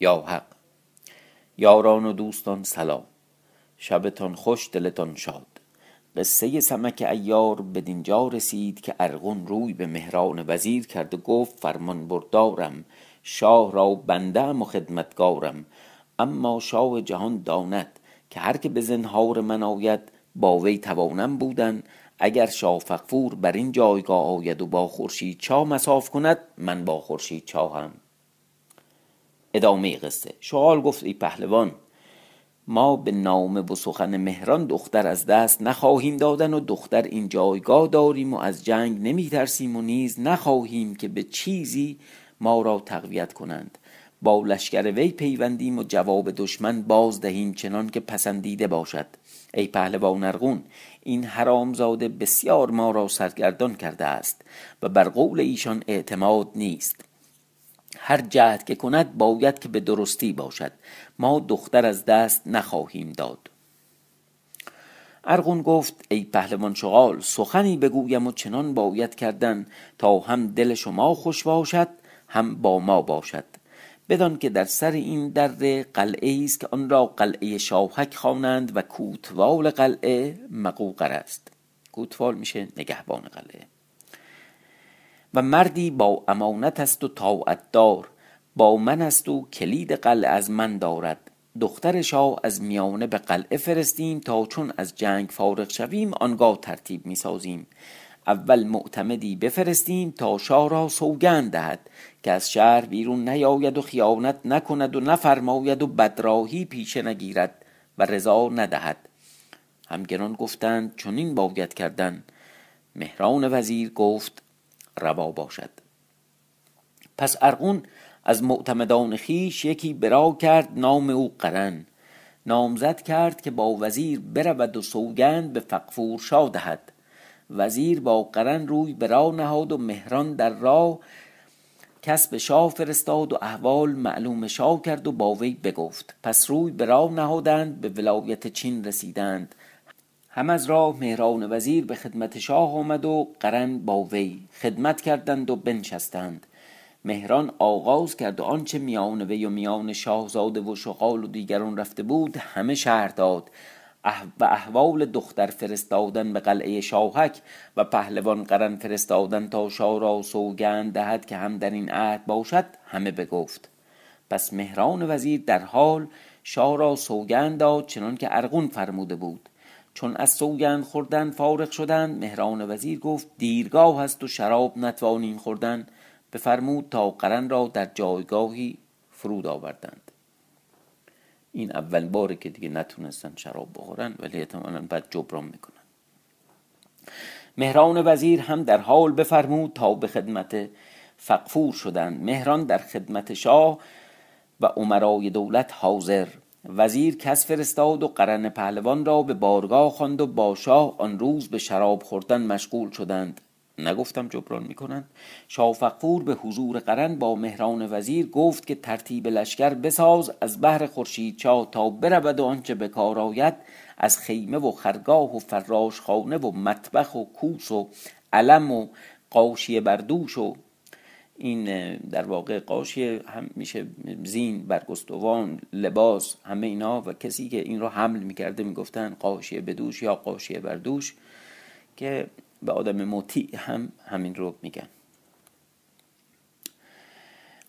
یا حق. یاران و دوستان سلام. شبتان خوش دلتان شاد. قصه سمک عیار بدینجا رسید که ارغن روی به مهران وزیر کرد و گفت فرمان بردارم شاه را بنده و خدمتگارم اما شاه جهان داند که هر که به زنهار من آید با وی توانم بودن. اگر شاه فغفور بر این جایگاه آید و با خورشیدچاه مصاف کند من با خورشیدچاهم ادامه قصه. شغال گفت ای پهلوان ما به نامه و سخن مهران دختر از دست نخواهیم دادن و دختر این جایگاه داریم و از جنگ نمی ترسیم و نیز نخواهیم که به چیزی ما را تقویت کنند. با لشکر وی پیوندیم و جواب دشمن باز دهیم چنان که پسندیده باشد. ای پهلوان ارغون این حرامزاده بسیار ما را سرگردان کرده است و بر قول ایشان اعتماد نیست. هر جهد که کند باید که به درستی باشد. ما دختر از دست نخواهیم داد. ارغون گفت ای پهلوان شغال سخنی بگویم و چنان باید کردن تا هم دل شما خوش باشد هم با ما باشد. بدان که در سر این در قلعه است که آن را قلعه شاهک خوانند و کوتوال قلعه مقوقر است. کوتوال میشه نگهبان قلعه. و مردی با امانت است و طاعت دار. با من است و کلید قلعه از من دارد. دختر شاه از میانه به قلعه فرستیم تا چون از جنگ فارغ شویم آنگاه ترتیب می سازیم. اول معتمدی بفرستیم تا شاه را سوگند دهد که از شهر بیرون نیاید و خیانت نکند و نفرماید و بدراهی پیشه نگیرد و رضا ندهد. همگران گفتند چنین باید کردن. مهران وزیر گفت روا باشد. پس ارغون از معتمدان خویش یکی برا کرد نام او قرن. نامزد کرد که با وزیر برود و سوگند به فغفور شاه دهد. وزیر با قرن روی برا نهاد و مهران در راه کس به شاه فرستاد و احوال معلوم شاه کرد و با وی بگفت. پس روی برا نهادند به ولایت چین رسیدند. هم از راه مهران وزیر به خدمت شاه آمد و قرن با وی خدمت کردند و بنشستند. مهران آغاز کرد و آنچه میان وی و میان شاهزاده و شغال و دیگران رفته بود همه شرح داد. و احوال دختر فرستادن به قلعه شاهک و پهلوان قرن فرستادن تا شاه را سوگند دهد که هم در این عهد باشد همه بگفت. پس مهران وزیر در حال شاه را سوگند داد چنان که ارغون فرموده بود. چون از سوگند خوردن فارغ شدند مهران وزیر گفت دیرگاه است و شراب نتوانیم خوردن. بفرمود تا قرن را در جایگاهی فرود آوردند. این اول باره که دیگه نتونستن شراب بخورن ولی احتمالا بعد جبران می‌کنن. مهران وزیر هم در حال بفرمود تا به خدمت فقفور شدند. مهران در خدمت شاه و عمرای دولت حاضر وزیر کس فرستاد و قرن پهلوان را به بارگاه خواند و با شاه آن روز به شراب خوردن مشغول شدند. نگفتم جبران می‌کنند. شاه فغفور به حضور قرن با مهران وزیر گفت که ترتیب لشکر بساز از بهر خورشیدچاه تا برود و آنچه به کار آید از خیمه و خرگاه و فراش خانه و مطبخ و کوس و علم و قاشیه بردوش و این در واقع قاشیه هم میشه زین برگستوان لباس همه اینا و کسی که این رو حمل می‌کرده می‌گفتن قاشیه بدوش یا قاشیه بردوش که به آدم مطیع هم همین رو میگن.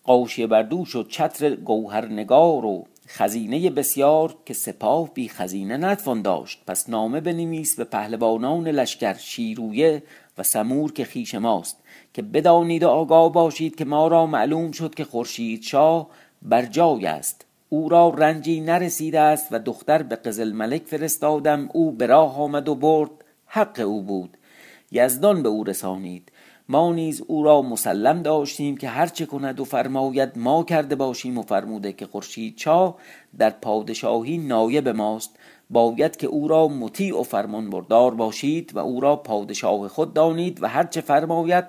قاشیه بردوش و چتر گوهرنگار و خزینه بسیار که سپاه بی خزینه نتوان داشت. پس نامه بنویس به پهلوانان لشکر شیرویه و سمور که خیش ماست که بدانید و آگاه باشید که ما را معلوم شد که خورشید شاه بر جای است. او را رنجی نرسیده است و دختر به قزل ملک فرستادم. او به راه آمد و برد حق او بود. یزدان به او رسانید. ما نیز او را مسلم داشتیم که هرچه کند و فرماید ما کرده باشیم و فرموده که خورشید چاه در پادشاهی نایب ماست. باید که او را مطیع و فرمان بردار باشید و او را پادشاه خود دانید و هرچه فرماید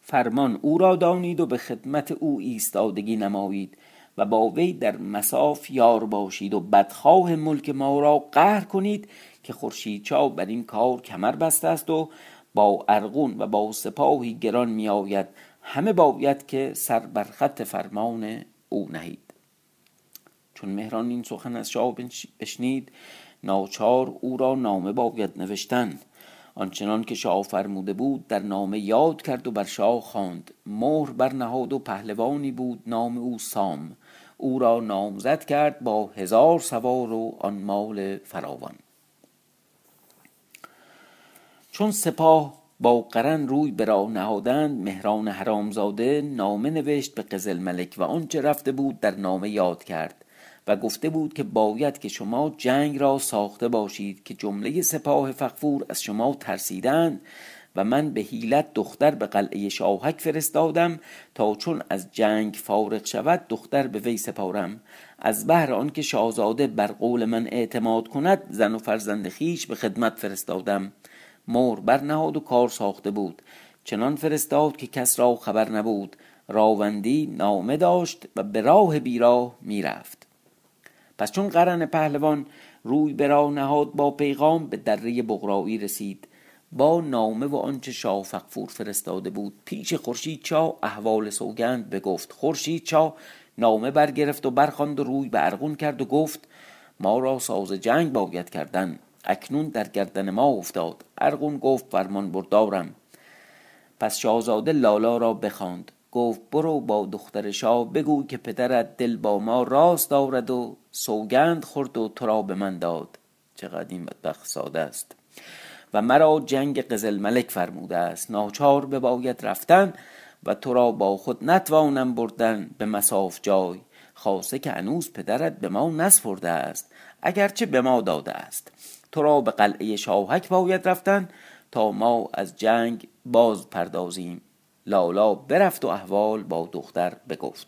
فرمان او را دانید و به خدمت او ایستادگی نمایید و با وی در مساف یار باشید و بدخواه ملک ما را قهر کنید که خورشید چاو بر این کار کمر بسته است و با ارغون و با سپاهی گران می آید همه باید که سر بر خط فرمان او نهید. چون مهران این سخن از شاه بشنید ناچار او را نامه باید نوشتن. آنچنان که شاه فرموده بود در نامه یاد کرد و بر شاه خواند. مهر بر نهاد و پهلوانی بود نام او سام. او را نامزد کرد با هزار سوار و آن مال فراوان. چون سپاه با قرن روی به راه نهادند مهران حرامزاده نامه نوشت به قزل ملک و آنچه رفته بود در نامه یاد کرد و گفته بود که باید که شما جنگ را ساخته باشید که جمله سپاه فقفور از شما ترسیدند و من به حیلت دختر به قلعه شاهک فرستادم تا چون از جنگ فارغ شود دختر به وی سپارم. از بهر آنکه شاهزاده بر قول من اعتماد کند زن و فرزند خیش به خدمت فرستادم. مور برنهاد و کار ساخته بود. چنان فرستاد که کس را خبر نبود. راوندی نامه داشت و به راه بیراه می‌رفت. پس چون قرن پهلوان روی به راه نهاد با پیغام به دره بغرایی رسید با نامه و آنچه شاه فقفور فرستاده بود پیش خورشید چا احوال سوگند بگفت. خورشید چا نامه برگرفت و برخواند و روی به ارغون کرد و گفت ما را ساز جنگ باید کردن. اکنون در گردن ما افتاد. ارغون گفت فرمان بردارم. پس شاهزاده لالا را بخواند. گفت برو با دختر شاه بگو که پدرت دل با ما راست دارد و سوگند خورد و تو را به من داد. چقدر این بدبخت ساده است. و مرا جنگ قزل ملک فرموده است. ناچار باید رفتن و تو را با خود نتوانم بردن به مساف جای. خاصه که هنوز پدرت به ما نسپرده است. اگرچه به ما داده است. تو را به قلعه شاهک باید رفتن تا ما از جنگ باز پردازیم. لالا برفت و احوال با دختر بگفت.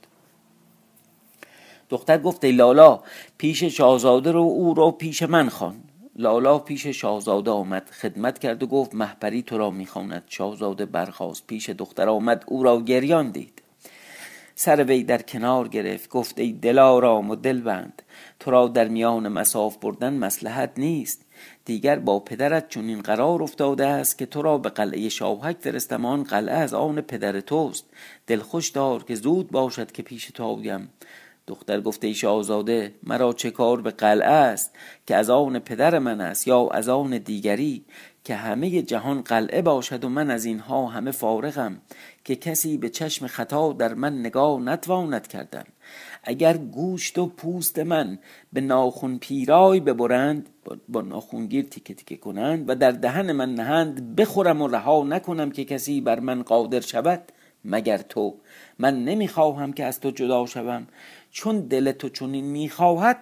دختر گفت ای لالا پیش شاهزاده رو او رو پیش من خوان. لالا پیش شاهزاده آمد خدمت کرد و گفت محپری تو را می‌خواند. شاهزاده برخاست پیش دختر آمد او را گریان دید. سر وی در کنار گرفت گفت ای دلارام و دلبند تو را در میان مساف بردن مسلحت نیست. دیگر با پدرت چون این قرار افتاده است که تو را به قلعه شاوهک فرستم آن قلعه از آن پدر توست. دلخوش دار که زود باشد که پیش تو آیم. دختر گفته ای شاهزاده مرا چه کار به قلعه است که از آن پدر من است یا از آن دیگری؟ که همه جهان قلعه باشد و من از اینها همه فارغم. که کسی به چشم خطا در من نگاه نتواند کردن. اگر گوشت و پوست من به ناخون پیرای ببرند با ناخونگیر تیکه تیکه کنند و در دهن من نهند بخورم و رها نکنم که کسی بر من قادر شود مگر تو. من نمی‌خواهم که از تو جدا شوم. چون دل تو چنین می‌خواهد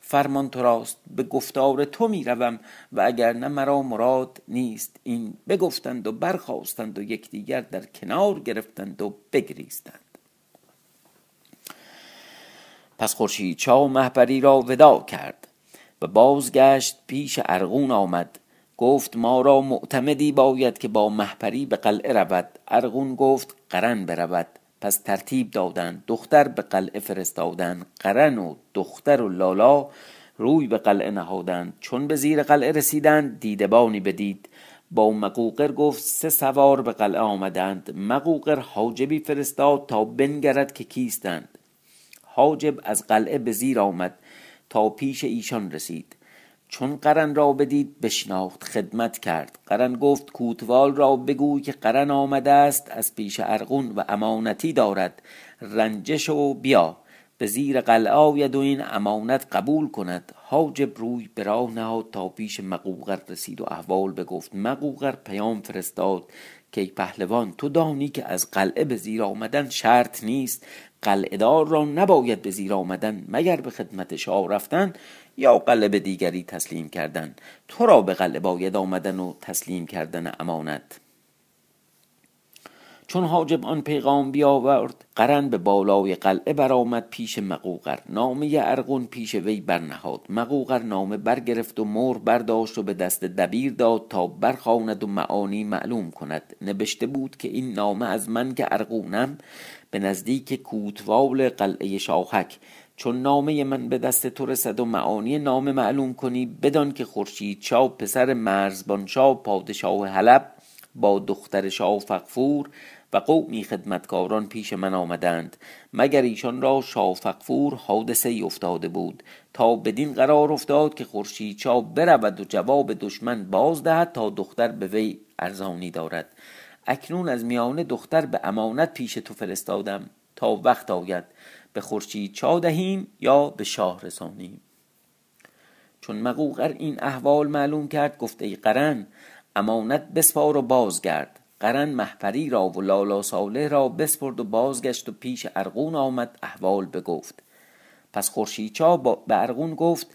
فرمان تو راست به گفتار تو می‌روم و اگر نه مرا مراد نیست. این بگفتند و برخواستند و یکدیگر در کنار گرفتند و بگریستند. پس خورشید چا محبری را ودا کرد و بازگشت پیش ارغون آمد. گفت ما را معتمدی باید که با محپری به قلعه رود. ارغون گفت قرن برود. پس ترتیب دادند. دختر به قلعه فرستادند. قرن و دختر و لالا روی به قلعه نهادند. چون به زیر قلعه رسیدند دیدبانی بدید. با مقوقر گفت سه سوار به قلعه آمدند. مقوقر حاجبی فرستاد تا بنگرد که کیستند. حاجب از قلعه به زیر آمد تا پیش ایشان رسید. چون قرن را بدید بشناخت خدمت کرد. قرن گفت کوتوال را بگوی که قرن آمده است از پیش ارغون و امانتی دارد. رنجش و بیا. به زیر قلعه آید و این امانت قبول کند. حاجب روی به نهاد تا پیش مقوقر رسید و احوال بگفت. مقوقر پیام فرستاد که پهلوان تو دانی که از قلعه به زیر آمدن شرط نیست. قلعهدار را نباید به زیر آمدن مگر به خدمت شاه رفتن یا قلعه به دیگری تسلیم کردن. تو را به قلعه باید آمدن و تسلیم کردن امانت. چون حاجب آن پیغام بیاورد قرن به بالای قلعه برآمد پیش مقوقر. نامه ارغون پیش وی برنهاد. مقوقر نامه برگرفت و مور برداشت و به دست دبیر داد تا برخواند و معانی معلوم کند. نبشته بود که این نامه از من که ارغونم به نزدیک کوتوال قلعه شاهک. چون نامه من به دست تو رسد و معانی نامه معلوم کنی بدان که خورشید شاه پسر مرزبان شاه پادشاه حلب با دختر شاه فقفور و قومی خدمتکاران پیش من آمدند. مگر ایشان را شاه فقفور حادثه ای افتاده بود؟ تا بدین قرار افتاد که خورشید شاه برود و جواب دشمن باز دهد تا دختر به وی ارزانی دارد. اکنون از میان دختر به امانت پیش تو فرستادم. تا وقت آید به خورشید چا دهیم یا به شاه رسانیم. چون مقوقر این احوال معلوم کرد گفت ای قرن امانت بسپار و بازگرد. قرن محپری را و لالا ساله را بسپرد و بازگشت و پیش ارغون آمد احوال بگفت. پس خورشیدچا به ارغون گفت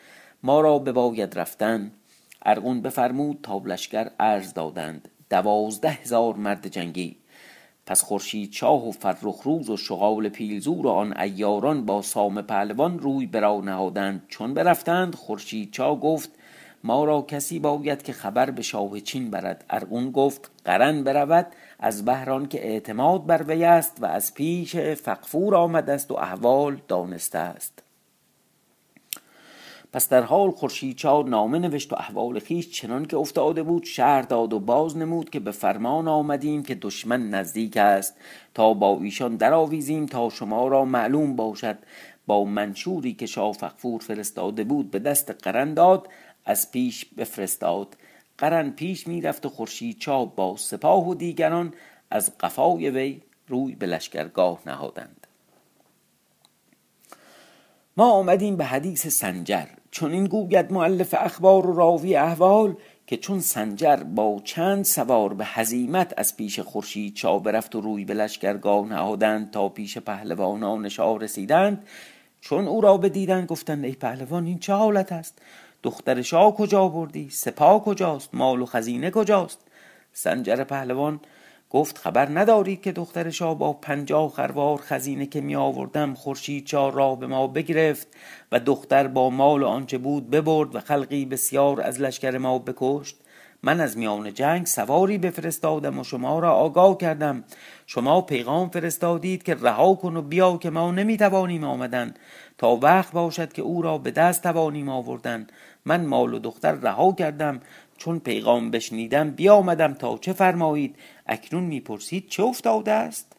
ما را بباید رفتن. ارغون بفرمود تا لشکر عرض دادند دوازده هزار مرد جنگی. پس خورشید شاه و فرخ روز و شغال پیلزور و آن ایاران با سام پهلوان روی برا نهادند. چون برفتند خورشید چاه گفت ما را کسی باید که خبر به شاه چین برد. ارغون گفت قرن برود از بهران که اعتماد بر وی است و از پیش فقفور آمده است و احوال دانسته است. پس در حال خورشید چار نامه نوشت و احوال خیش چنان که افتاده بود شهر داد و باز نمود که به فرمان آمدیم که دشمن نزدیک است. تا با ایشان درآویزیم تا شما را معلوم باشد. با منشوری که شاه فقفور فرستاده بود به دست قرن داد. از پیش بفرستاد. قرن پیش می‌رفت و خورشید چاب با سپاه و دیگران از قفای وی روی به لشکرگاه نهادند. ما آمدیم به حدیث سنجر. چون این گوید معلف اخبار و راوی احوال که چون سنجر با چند سوار به هزیمت از پیش خورشید چا برفت و روی به لشکرگاه نهادند تا پیش پهلوانان شاه رسیدند چون او را بدیدند گفتند ای پهلوان این چه حالت است؟ دختر شاه کجا بردی؟ سپاه کجاست؟ مال و خزینه کجاست؟ سنجر پهلوان گفت خبر ندارید که دختر شاه با پنجاه خروار خزینه که می آوردم خورشید چار را به ما بگرفت و دختر با مال و آنچه بود ببرد و خلقی بسیار از لشکر ما بکشت؟ من از میان جنگ سواری بفرستادم و شما را آگاه کردم. شما پیغام فرستادید که رها کن و بیا که ما نمی‌توانیم آمدن. تا وقت باشد که او را به دست توانیم آوردن. من مال و دختر رها کردم. چون پیغام بشنیدم بیامدم. تا چه فرمایید؟ اکنون می‌پرسید چه افتاده است؟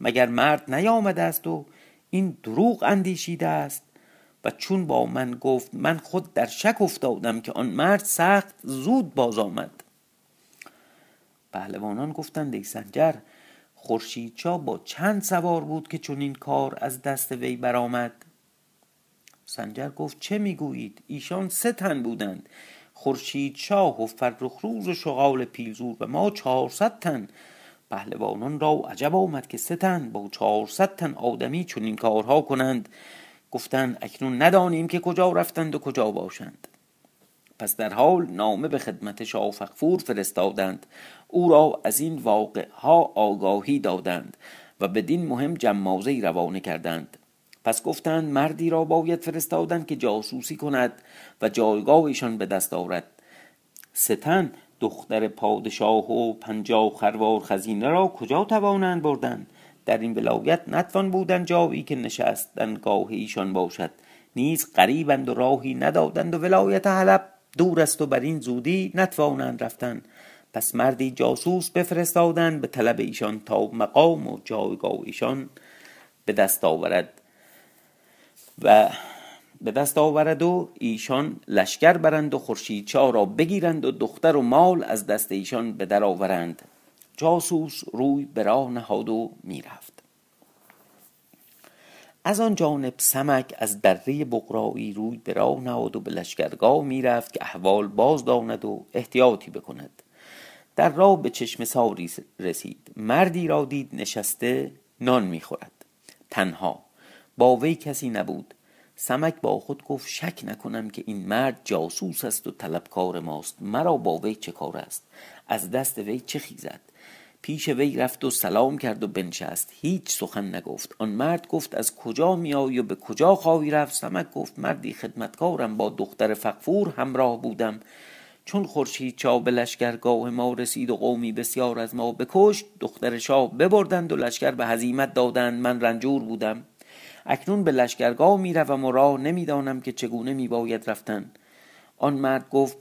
مگر مرد نیامده است و این دروغ اندیشیده است؟ و چون با من گفت من خود در شک افتادم که آن مرد سخت زود باز آمد. پهلوانان گفتند ای سنجر خورشیدچا با چند سوار بود که چون این کار از دست وی برآمد؟ سنجر گفت چه می‌گویید؟ ایشان سه تن بودند. خورشید شاه و فرخ روز و شغال پیلزور و ما چهارصد تن. پهلوانان را عجب آمد که سه تن با چهارصد تن آدمی چون این کارها کنند. گفتند اکنون ندانیم که کجا رفتند و کجا باشند. پس در حال نامه به خدمت شاه فقفور فرستادند. او را از این واقع ها آگاهی دادند و بدین مهم جمازه روانه کردند. پس گفتند مردی را باید فرستادن که جاسوسی کند و جایگاه ایشان به دست آورد. ستن دختر پادشاه و پنجاه خروار خزینه را کجا توانند بردن در این ولایت نتوان بودن جایی که نشستن گاه ایشان باشد. نیز قریبند و راهی ندادند و ولایت حلب دور است و بر این زودی نتوانند رفتن. پس مردی جاسوس بفرستادند به طلب ایشان تا مقام و جایگاه ایشان به دست آورد. و به دست آورد و ایشان لشکر برند و خورشید را بگیرند و دختر و مال از دست ایشان به در آورند. جاسوس روی به راه نهاد و می‌رفت. از آن جانب سمک از دره بقرایی روی به راه نهاد و به لشکرگاه می‌رفت که احوال باز داند و احتیاطی بکند. در راه به چشم ساری رسید. مردی را دید نشسته نان می‌خورد. تنها. با وی کسی نبود. سمک با خود گفت شک نکنم که این مرد جاسوس است و طلبکار ماست. مرا با وی چه کار است؟ از دست وی چه خیزد؟ پیش وی رفت و سلام کرد و بنشست. هیچ سخن نگفت. آن مرد گفت از کجا میآیی و به کجا خواهی رفت؟ سمک گفت مردی خدمتکارم با دختر فقفور همراه بودم. چون خورشید چا به لشکرگاه ما رسید و قومی بسیار از ما بکشت دختر شاه ببردند و لشکر به هزیمت دادند. من رنجور بودم. اکنون به لشکرگاه می روم و راه نمی‌دانم که چگونه می باید رفتن. آن مرد گفت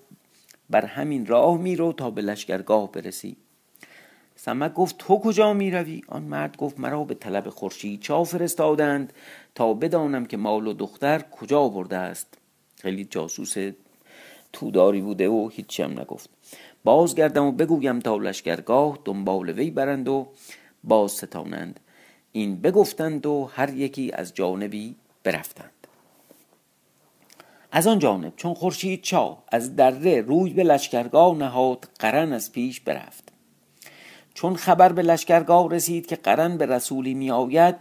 بر همین راه می رو تا به لشکرگاه برسی. سمک گفت تو کجا می روی؟ آن مرد گفت مرا به طلب خورشید چا فرستادند تا بدانم که مال و دختر کجا برده است. خیلی جاسوس توداری بوده و هیچی هم نگفت. بازگردم و بگویم تا لشکرگاه دنبال وی برند و باز ستانند. این بگفتند و هر یکی از جانبی برفتند. از آن جانب چون خورشید چا از دره روی به لشکرگاه نهاد قرن از پیش برفت. چون خبر به لشکرگاه رسید که قرن به رسولی می آید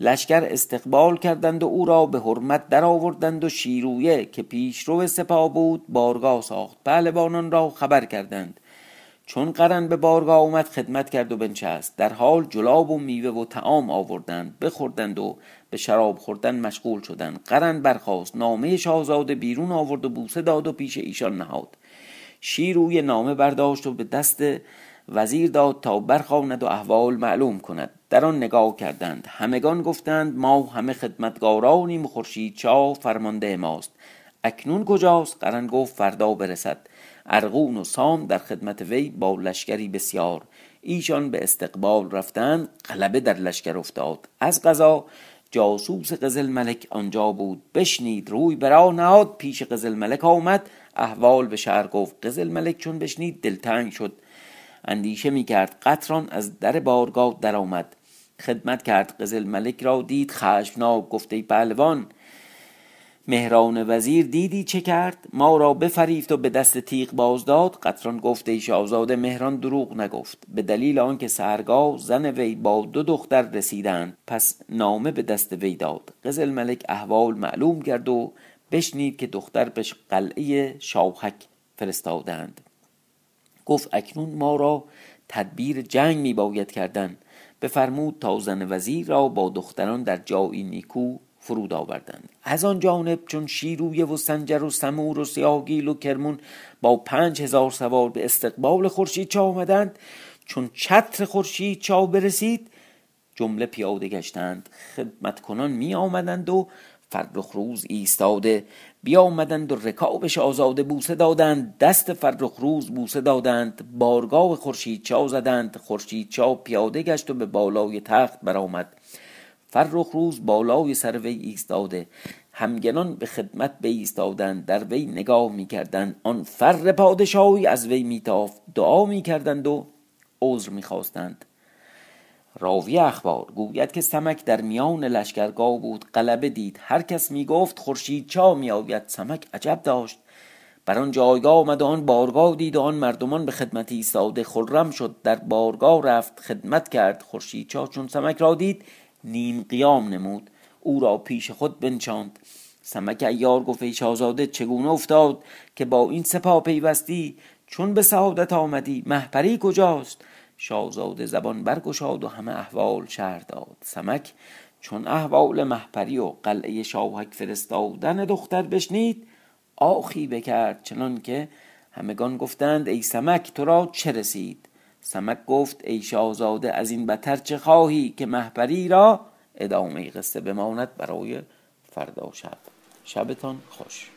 لشکر استقبال کردند و او را به حرمت درآوردند و شیرویه که پیشرو سپاه بود بارگاه ساخت. پهلوانان را خبر کردند. چون قرن به بارگاه آمد خدمت کرد و بنشست. در حال جلاب و میوه و تعام آوردند بخوردند و به شراب خوردن مشغول شدند. قرن برخاست. نامه شاهزاده بیرون آورد و بوسه داد و پیش ایشان نهاد. شیروی نامه برداشت و به دست وزیر داد تا برخواند و احوال معلوم کند. در آن نگاه کردند. همگان گفتند ما همه خدمتگارانیم خورشید چا فرمانده ماست. اکنون کجاست؟ قرن گفت فردا برسد. ارغون و سام در خدمت وی با لشکری بسیار. ایشان به استقبال رفتند غلبه در لشکر افتاد. از قضا جاسوس قزل ملک آنجا بود. بشنید روی برا نهاد پیش قزل ملک آمد. احوال به شهر گفت قزل ملک چون بشنید دلتنگ شد. اندیشه می کرد قطران از در بارگاه درآمد. خدمت کرد قزل ملک را دید خشمناک گفته پهلوان مهران وزیر دیدی چه کرد؟ ما را بفریفت و به دست تیغ باز داد. قطران گفته ای شاهزاده مهران دروغ نگفت. به دلیل آنکه سرگاه زن وی با دو دختر رسیدند پس نامه به دست وی داد. قزل ملک احوال معلوم کرد و بشنید که دختر به قلعه شاوخک فرستادند. گفت اکنون ما را تدبیر جنگ می باید کردن. بفرمود تا زن وزیر را با دختران در جایی نیکو فرود آوردند. از آن جانب چون شیرویه و سنجر و سمور و سیاگیل و کرمون با پنج هزار سوار به استقبال خورشید چا آمدند چون چتر خورشید چا برسید جمله پیاده گشتند. خدمت کنان می آمدند و فرخ روز ایستاده. بیامدند و رکابش آزاده بوسه دادند. دست فرخ روز بوسه دادند. بارگاه خورشید چا زدند. خورشید چا پیاده گشت و به بالای تخت برآمد. فرخ روز بالای سر وی ایستاده. همگنان به خدمت ایستادند در وی نگاه می‌کردند. آن فر پادشاهی از وی میتافت. دعا می‌کردند و عذر می‌خواستند. راوی اخبار گوید که سمک در میان لشکرگاه بود. غلبه دید. هر کس می‌گفت خورشید چا میآید. سمک عجب داشت. بر آن جایگاه آمد و آن بارگاه دید آن مردمان به خدمت ایستاده. خرم شد. در بارگاه رفت. خدمت کرد. خورشید چا چون سمک را دید نیم قیام نمود. او را پیش خود بنشاند. سمک ایار گفت ای شاهزاده چگونه افتاد که با این سپاه پیوستی چون به سعادت آمدی؟ مهپری کجاست؟ شاهزاده زبان برگشاد و همه احوال شهر داد سمک. چون احوال محپری و قلعه شاوهک فرستادن دختر بشنید آخی بکرد. چنان که همگان گفتند ای سمک تو را چه رسید؟ سمک گفت ای شاهزاده از این بتر چه خواهی که محپری را ادامه قصه بماند برای فردا شب؟ شبتان خوش.